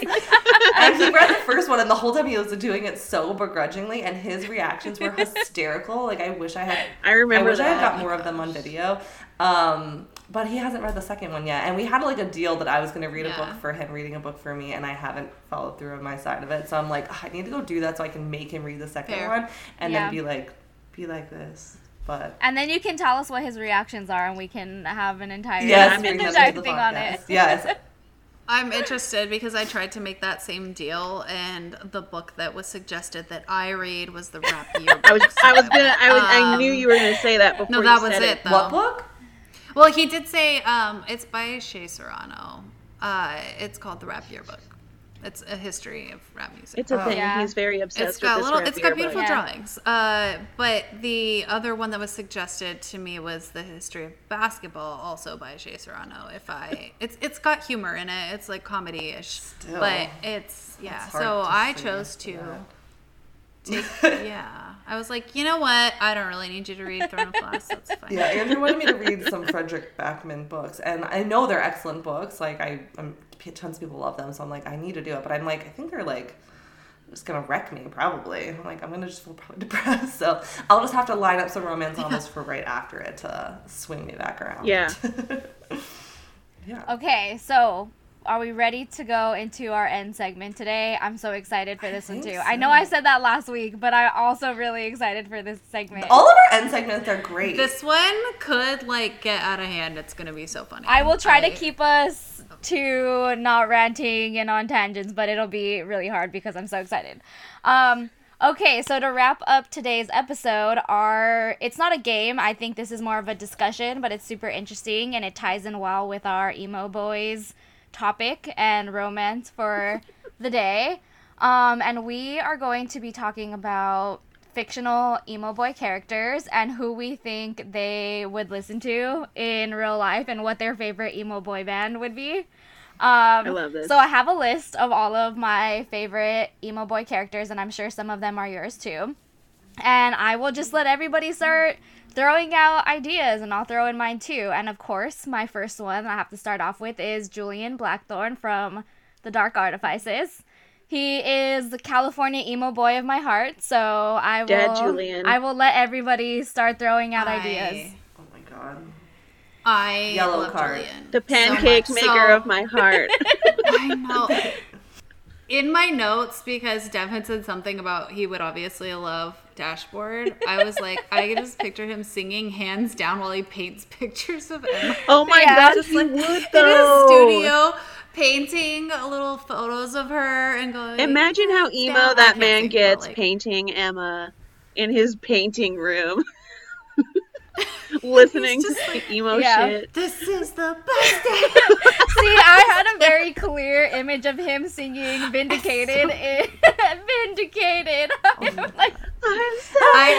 and he read the first one, and the whole time he was doing it so begrudgingly, and his reactions were hysterical. Like I wish I had. I remember I wish I had got more of them on video. Um, but he hasn't read the second one yet, and we had like a deal that I was going to read a book for him, reading a book for me, and I haven't followed through on my side of it. So I'm like, "Ugh, I need to go do that so I can make him read the second Fair. one, and Yeah. then be like, be like this. But And then you can tell us what his reactions are, and we can have an entire yes, I'm bring them entire thing on it. Yes, I'm interested because I tried to make that same deal, and the book that was suggested that I read was the Rap Yearbook. I was I was gonna I was I Um, knew you were gonna say that before No, you that was said it, though. what book? Well, he did say um, it's by Shea Serrano. Uh, it's called the Rap Yearbook. It's a history of rap music. It's a Oh. thing. Yeah. He's very obsessed it's got with this little. rap It's got beautiful Yeah. drawings. Uh, but the other one that was suggested to me was the history of basketball, also by Shea Serrano. If I, it's it's got humor in it. It's like comedy ish, but it's yeah. It's So I chose after to that. take. yeah, I was like, you know what? I don't really need you to read Throne of Glass. That's fine. Yeah, Andrew wanted me to read some Fredrik Backman books, and I know they're excellent books. Like I, I'm, tons of people love them, so I'm like, I need to do it. But I'm like, I think they're like just gonna wreck me probably. I'm like, I'm gonna just feel probably depressed. So I'll just have to line up some romance novels for right after it to swing me back around. Yeah. yeah. Okay, so are we ready to go into our end segment today? I'm so excited for this one think too. I know. I said that last week, but I'm also really excited for this segment. All of our end segments are great. This one could like get out of hand. It's gonna be so funny. I will try to keep us to not ranting and on tangents, but it'll be really hard because I'm so excited. Um, okay, so to wrap up today's episode, our it's not a game. I think this is more of a discussion, but it's super interesting and it ties in well with our emo boys topic and romance for the day. Um, and we are going to be talking about fictional emo boy characters and who we think they would listen to in real life and what their favorite emo boy band would be. Um, I love this. So I have a list of all of my favorite emo boy characters, and I'm sure some of them are yours too. And I will just let everybody start throwing out ideas, and I'll throw in mine too. And of course, my first one I have to start off with is Julian Blackthorn from The Dark Artifices. He is the California emo boy of my heart, so I will. Dad Julian. I will let everybody start throwing out I- ideas. oh my god. I Yellow love card. Julian The pancake much. maker So- of my heart. I know. In my notes, because Dev had said something about he would obviously love Dashboard, I was like, I just picture him singing hands down while he paints pictures of Emma Oh my Yeah, god, just he like, would in his studio, painting little photos of her and going. Imagine how emo down. That man sing, gets like- painting Emma in his painting room. listening just to like- emo Yeah. shit. This is the best day. See, I had a very clear image of him singing "Vindicated." in- Vindicated. I'm like, I'm so I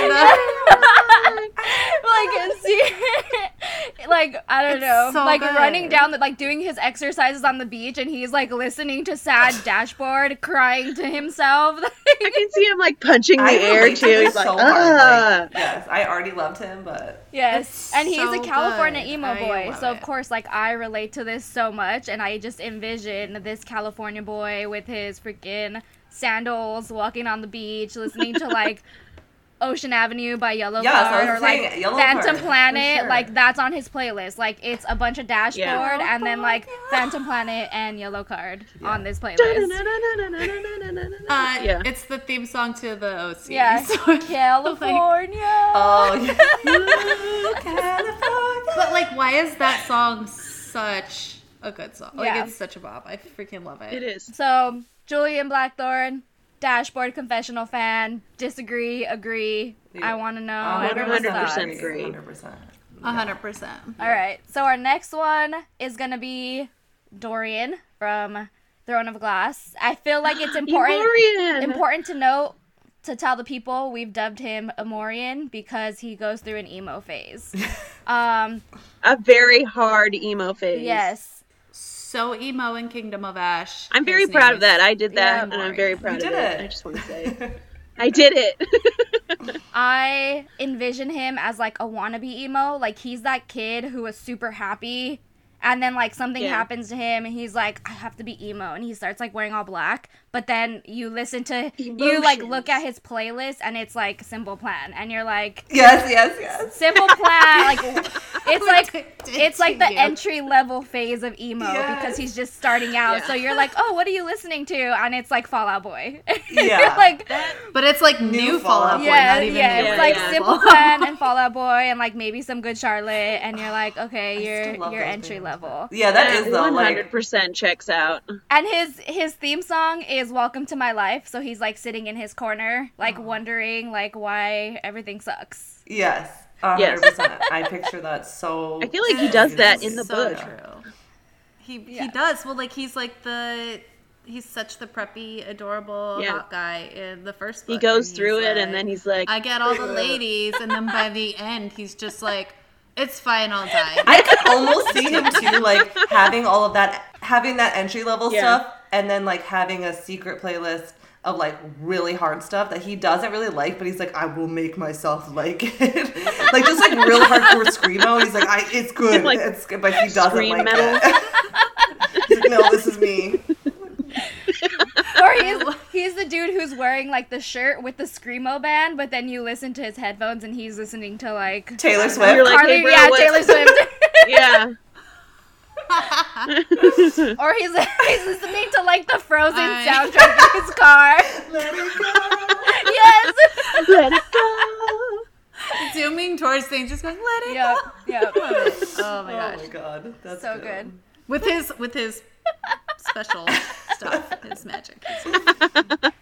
like see, like I don't It's know, so like good. running down, the, like doing his exercises on the beach, and he's like listening to sad dashboard, crying to himself. I can see him like punching the I air too. this He's like, so hard. ah. Like, yes, I already loved him, but Yes, and he's a California good. emo boy, so of it. course, like I relate to this so much, and I just envision this California boy with his freaking sandals, walking on the beach, listening to like Ocean Avenue by Yellow Yes, I Card was or like Yellow Phantom Card, Planet, sure. like that's on his playlist. Like it's a bunch of dashboard Yeah. and then like Phantom Planet and Yellowcard on this playlist. Uh, Yeah. It's the theme song to the OC. Yeah, so it's California. oh, yeah. California. But like, why is that song such a good song? Like, it's such a bop. I freaking love it. It is. So, Julian Blackthorn, Dashboard Confessional fan, disagree, agree. Yeah. I want to know Uh, 100% thoughts. agree. 100%. A hundred percent. All right, so our next one is gonna be Dorian from Throne of Glass. I feel like it's important important to note to tell the people we've dubbed him Emorian because he goes through an emo phase. um, A very hard emo phase. yes, So emo in Kingdom of Ash. I'm very His proud of that. I did that, Yeah, and I'm very proud You of it. it. I just want to say, I did it. I envision him as like a wannabe emo. Like he's that kid who was super happy and then like something Yeah. happens to him and he's like, I have to be emo and he starts like wearing all black. But then you listen to you like look at his playlist and it's like Simple Plan and you're like Yes, yes, yes. Simple Plan like it's like it's like the you. entry level phase of emo Yes. because he's just starting out. Yeah. So you're like, "Oh, what are you listening to?" and it's like Fall Out Boy. Yeah. You're like But it's like new, Fall Out Fall Out Boy, Boy, yeah, not even yeah, it's like yeah. Simple Plan and Fall Out Boy and like maybe some good Charlotte and you're like, okay, you're you're entry bands. Level. Yeah, that is though. One Like, hundred percent checks out. And his his theme song is Welcome to My Life, so he's like sitting in his corner, like Oh. wondering like why everything sucks. yes. Yes. 100%. I picture that so. I feel like he does that in the so book. True. He Yeah. he does. Well, like he's like the he's such the preppy, adorable, Yeah. hot guy in the first. He goes through he's it, and then he's like, I get all the ladies, and then by the end, he's just like, "It's fine, I'll die." I could almost see him too, like having all of that, having that entry level Yeah. stuff, and then like having a secret playlist of like really hard stuff that he doesn't really like, but he's like, I will make myself like it, like just like real hardcore screamo. And he's like, I, it's good, Like, it's good, but he doesn't scream like metal. it. he's like, no, this is me. Or he's he's the dude who's wearing like the shirt with the screamo band, but then you listen to his headphones and he's listening to like Taylor Swift. You're like, Carly, hey, bro, yeah, what- Taylor Swift. yeah. or he's he's listening to like the Frozen I- soundtrack in his car. Let it go. yes. Let it go. Zooming towards things, just going, "Let it Yep. Yep. go." Oh my gosh. Oh my god, that's So good. With his with his special stuff, his magic.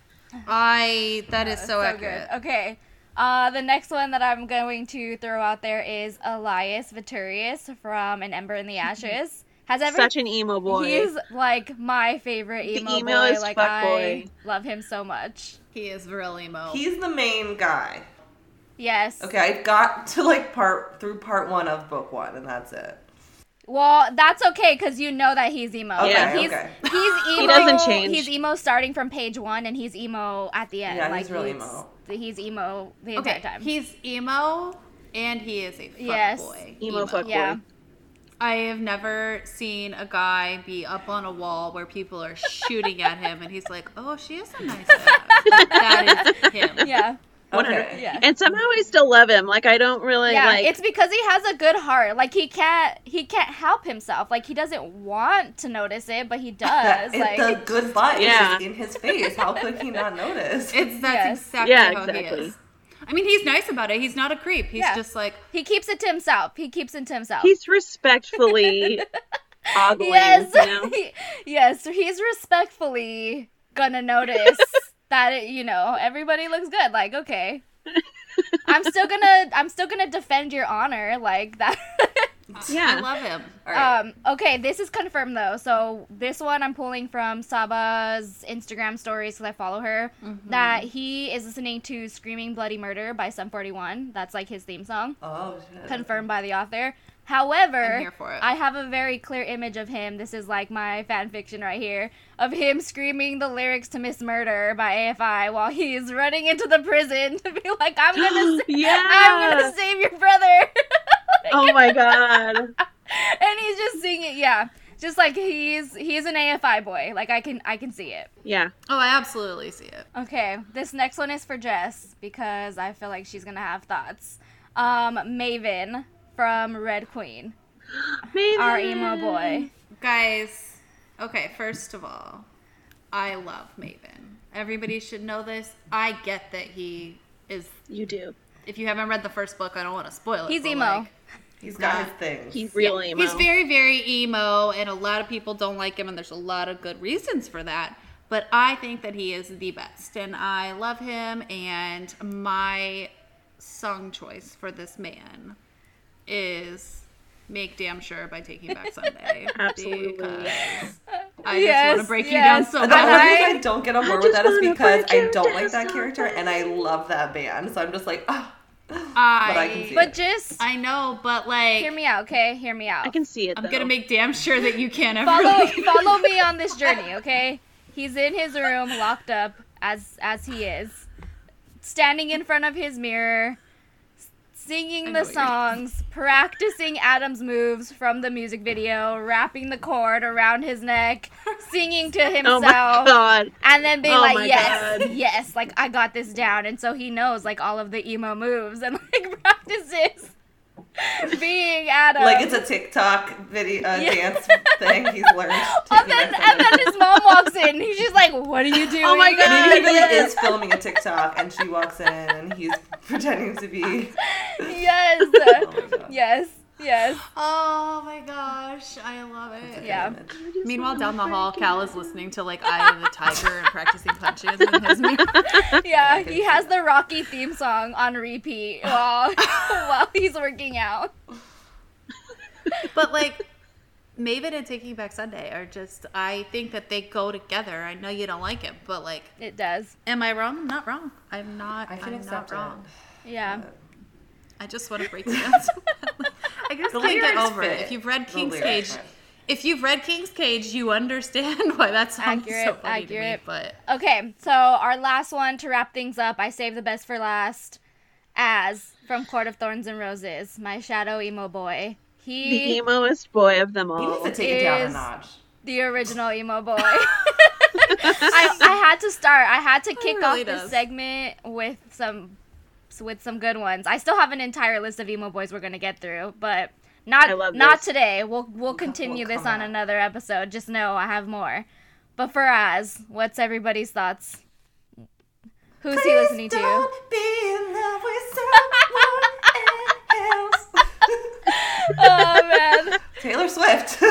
I that is so, accurate. good. Okay. Uh, the next one that I'm going to throw out there is Elias Veturius from An Ember in the Ashes. Has ever Such an emo boy. He's like my favorite The emo, emo boy. as Like fuck I boy. love him so much. He is real emo. He's the main guy. Yes. Okay, I got to like part through part one of book one, and that's it. Well, that's okay because you know that he's emo. Okay, like, he's okay. he's emo. he doesn't change. He's emo starting from page one, and he's emo at the end. Yeah, like he's real emo. He's emo the entire okay, time. he's emo and he is a fuck Yes. boy. emo fuck Yeah. boy. I have never seen a guy be up on a wall where people are shooting at him and he's like, "Oh, she is a nice guy." That is him. yeah. Okay. Yeah. And somehow I still love him. Like I don't really yeah, like. it's because he has a good heart. Like he can't he can't help himself. Like he doesn't want to notice it, but he does. It- like the good vibe Yeah. is just in his face. How could he not notice? It's that's Yes. exactly Yeah, how exactly. he is. I mean, he's nice about it. He's not a creep. He's Yeah. just like, he keeps it to himself. He keeps it to himself. he's respectfully ogling. yes. You know? yes, he's respectfully gonna notice that you know, everybody looks good. Like, okay. I'm still gonna I'm still gonna defend your honor like that. Yeah. I love him. All right. Um, okay, this is confirmed though. So this one I'm pulling from Sabaa's Instagram stories because I follow her. Mm-hmm. That he is listening to "Screaming Bloody Murder" by Sum 41. That's like his theme song, oh shit. confirmed by the author. However, I'm here for it. I have a very clear image of him. This is like my fan fiction right here of him screaming the lyrics to "Miss Murder" by AFI while he's running into the prison to be like, "I'm gonna, sa- Yeah. I'm gonna save your brother." Oh my god. and he's just singing yeah just like he's he's an afi boy like i can i can see it Yeah. Oh, I absolutely see it. okay this next one is for jess because i feel like she's gonna have thoughts um maven from red queen Maybe. our emo boy Guys, okay, first of all, I love Maven. Everybody should know this. I get that he is. You do. If you haven't read the first book, I don't want to spoil it. He's emo. like, He's got not- his things. He's real emo. He's very, very emo, and a lot of people don't like him, and there's a lot of good reasons for that. But I think that he is the best, and I love him. And my song choice for this man is "Make Damn Sure" by Taking Back Sunday. Absolutely. because I just want to break you down so The much. only reason I- I don't get on board I with that just is wanna because I don't like that so character and I love that band. So I'm just like, ah. I, But I can see but it. just I know, but like, hear me out okay hear me out I can see it. I'm though. gonna make damn sure that you can't ever. follow follow me on this journey, okay? He's in his room, locked up as as he is, standing in front of his mirror, s- I singing the songs, practicing Adam's moves from the music video, wrapping the cord around his neck, singing to Oh himself. my god. And then being Oh like, yes, God. yes, like I got this down. And so he knows like all of the emo moves and like practices being Adam. Like it's a TikTok video uh, Yeah. dance thing he's learned. and then, and then his mom walks in. He's just like, "What are you doing?" Oh my God. Maybe he really is filming a TikTok and she walks in and he's pretending to be. Yes, Oh yes, yes. Oh my gosh, I love it. Yeah. Meanwhile, down the hall, Cal is listening to like Eye of the Tiger and practicing punches in his mirror. Yeah, he has the Rocky theme song on repeat while while he's working out. But like, Maven and Taking Back Sunday are just. I think that they go together. I know you don't like it, but like, It does. am I wrong? I'm not wrong. I'm not. I can I'm accept not wrong. Yeah. I just want to break you down. I just The can't get lyrics over it. If you've read King's Cage, fit. if you've read King's Cage, you understand why that song is so Accurate, funny to me. But Okay, so our last one to wrap things up. I saved the best for last. Az from Court of Thorns and Roses, my shadow emo boy. He the He, emoest boy of them all. He needs all. to take it down a notch. the original emo boy. I, I had to start. I had to kick really off this does. segment with some with some good ones. I still have an entire list of emo boys we're gonna get through, but not not this. today. We'll we'll continue We'll this on back. another episode. Just know I have more. But for Az, what's everybody's thoughts? Who's he listening to? Don't be in love with someone else. oh man. Taylor Swift.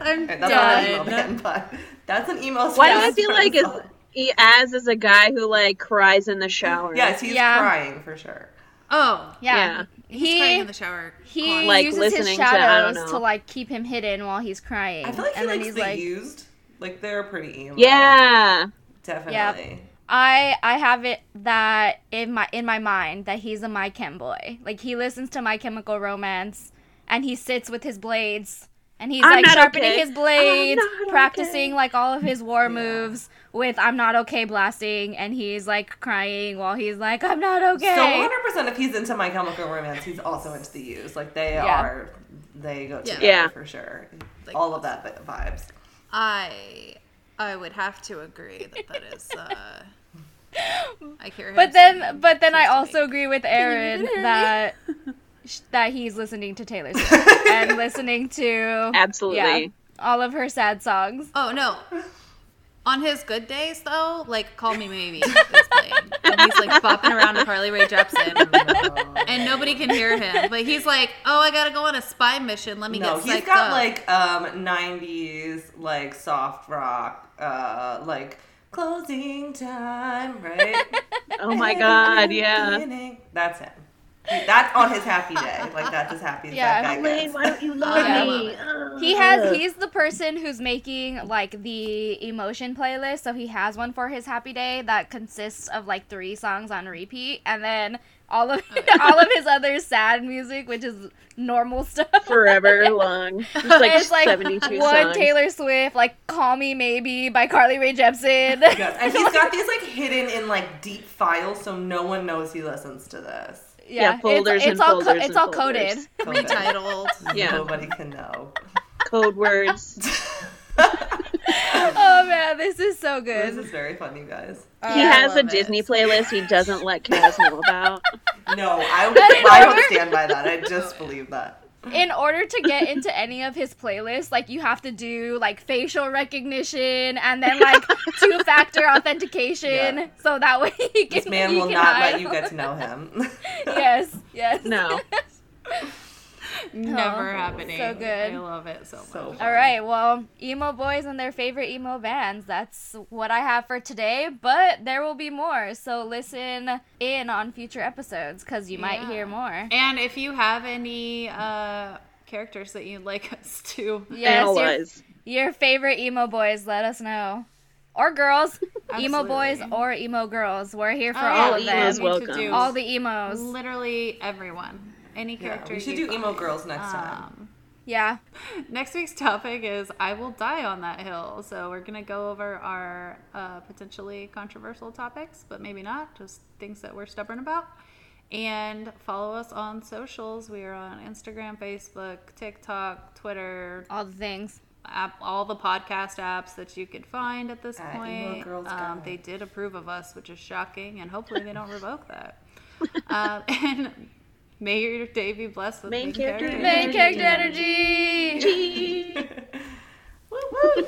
I'm That's not an emo done. band, but that's an emo. Why do I feel like is song. He as is a guy who like cries in the shower? Yes, he's Yeah. crying for sure. Oh, Yeah. Yeah. he's crying He in the shower. he Like, uses his listening to, I don't shadows to, like keep him hidden while he's crying. I feel like he and then likes he's the like used. Like they're pretty emo. Yeah. definitely. I I have it that in my in my mind that he's a My Chem boy. Like he listens to My Chemical Romance and he sits with his blades and he's I'm like sharpening okay. his blades, practicing okay. like all of his war moves with I'm not okay blasting and he's like crying while he's like I'm not okay. So 100% if he's into My Chemical Romance, he's also into the used. Like they Yeah. are, they go Yeah. together Yeah. for sure. Like- All of that vi- vibes. I I would have to agree that that is. Uh, I hear him. but then but then I also make- agree with Aaron even hear me? that sh- that he's listening to Taylor Swift and listening to Absolutely. yeah, all of her sad songs. Oh no. On his good days, though, like "Call Me Maybe" is playing, and he's like bopping around to Carly Rae Jepsen, and nobody can hear him. But he's like, "Oh, I gotta go on a spy mission. Let me No, get he's psyched got up." like um 90s like soft rock, uh like closing time, right? Oh my god, yeah. That's him. That's on his happy day. Like that's as happy as Yeah. that guy Lane, why don't you love Yeah, me? love He has he's the person who's making like the emotion playlist, so he has one for his happy day that consists of like three songs on repeat and then all of all of his other sad music, which is normal stuff. forever long. Just like, it's like 72 one songs. Taylor Swift, like "Call Me Maybe" by Carly Rae Jepsen. Yes. And he's got these like hidden in like deep files, so no one knows he listens to this. Yeah, folders it's, it's and all folders it's and all folders. coded. Coded. Retitled. Yeah. Nobody can know. Code words. Oh man, this is so good. This is very fun, you guys. Uh, he I has a it. Disney playlist he doesn't let Kaz know about. No, I, would, I don't stand by that. I just believe that. In order to get into any of his playlists, like you have to do like facial recognition and then like two factor authentication, Yeah. so that way he can. This man he will not hide. let you get to know him. yes, yes. No. Never Oh, happening. so good. I love it so much. Fun. All right, well, emo boys and their favorite emo bands. That's what I have for today, but there will be more. So listen in on future episodes because you might Yeah. hear more. And if you have any uh, characters that you'd like us to, Yes, your, Analyze. your favorite emo boys, let us know. Or girls, emo boys or emo girls. We're here for Oh, all yeah, of them. emos need to welcome. All the emos. literally everyone, any Yeah, character. we should you do emo girls next time. Um, Yeah. next week's topic is I will die on that hill. So we're gonna go over our uh, potentially controversial topics, but maybe not, just things that we're stubborn about. And follow us on socials. We are on Instagram, Facebook, TikTok, Twitter, All the things. app, all the podcast apps that you could find at this At Emo point. Girls Um, they did approve of us, which is shocking, and hopefully they don't revoke that. um, and may your day be blessed with Main main character character Main Energy. character energy. Gee. Woo woo.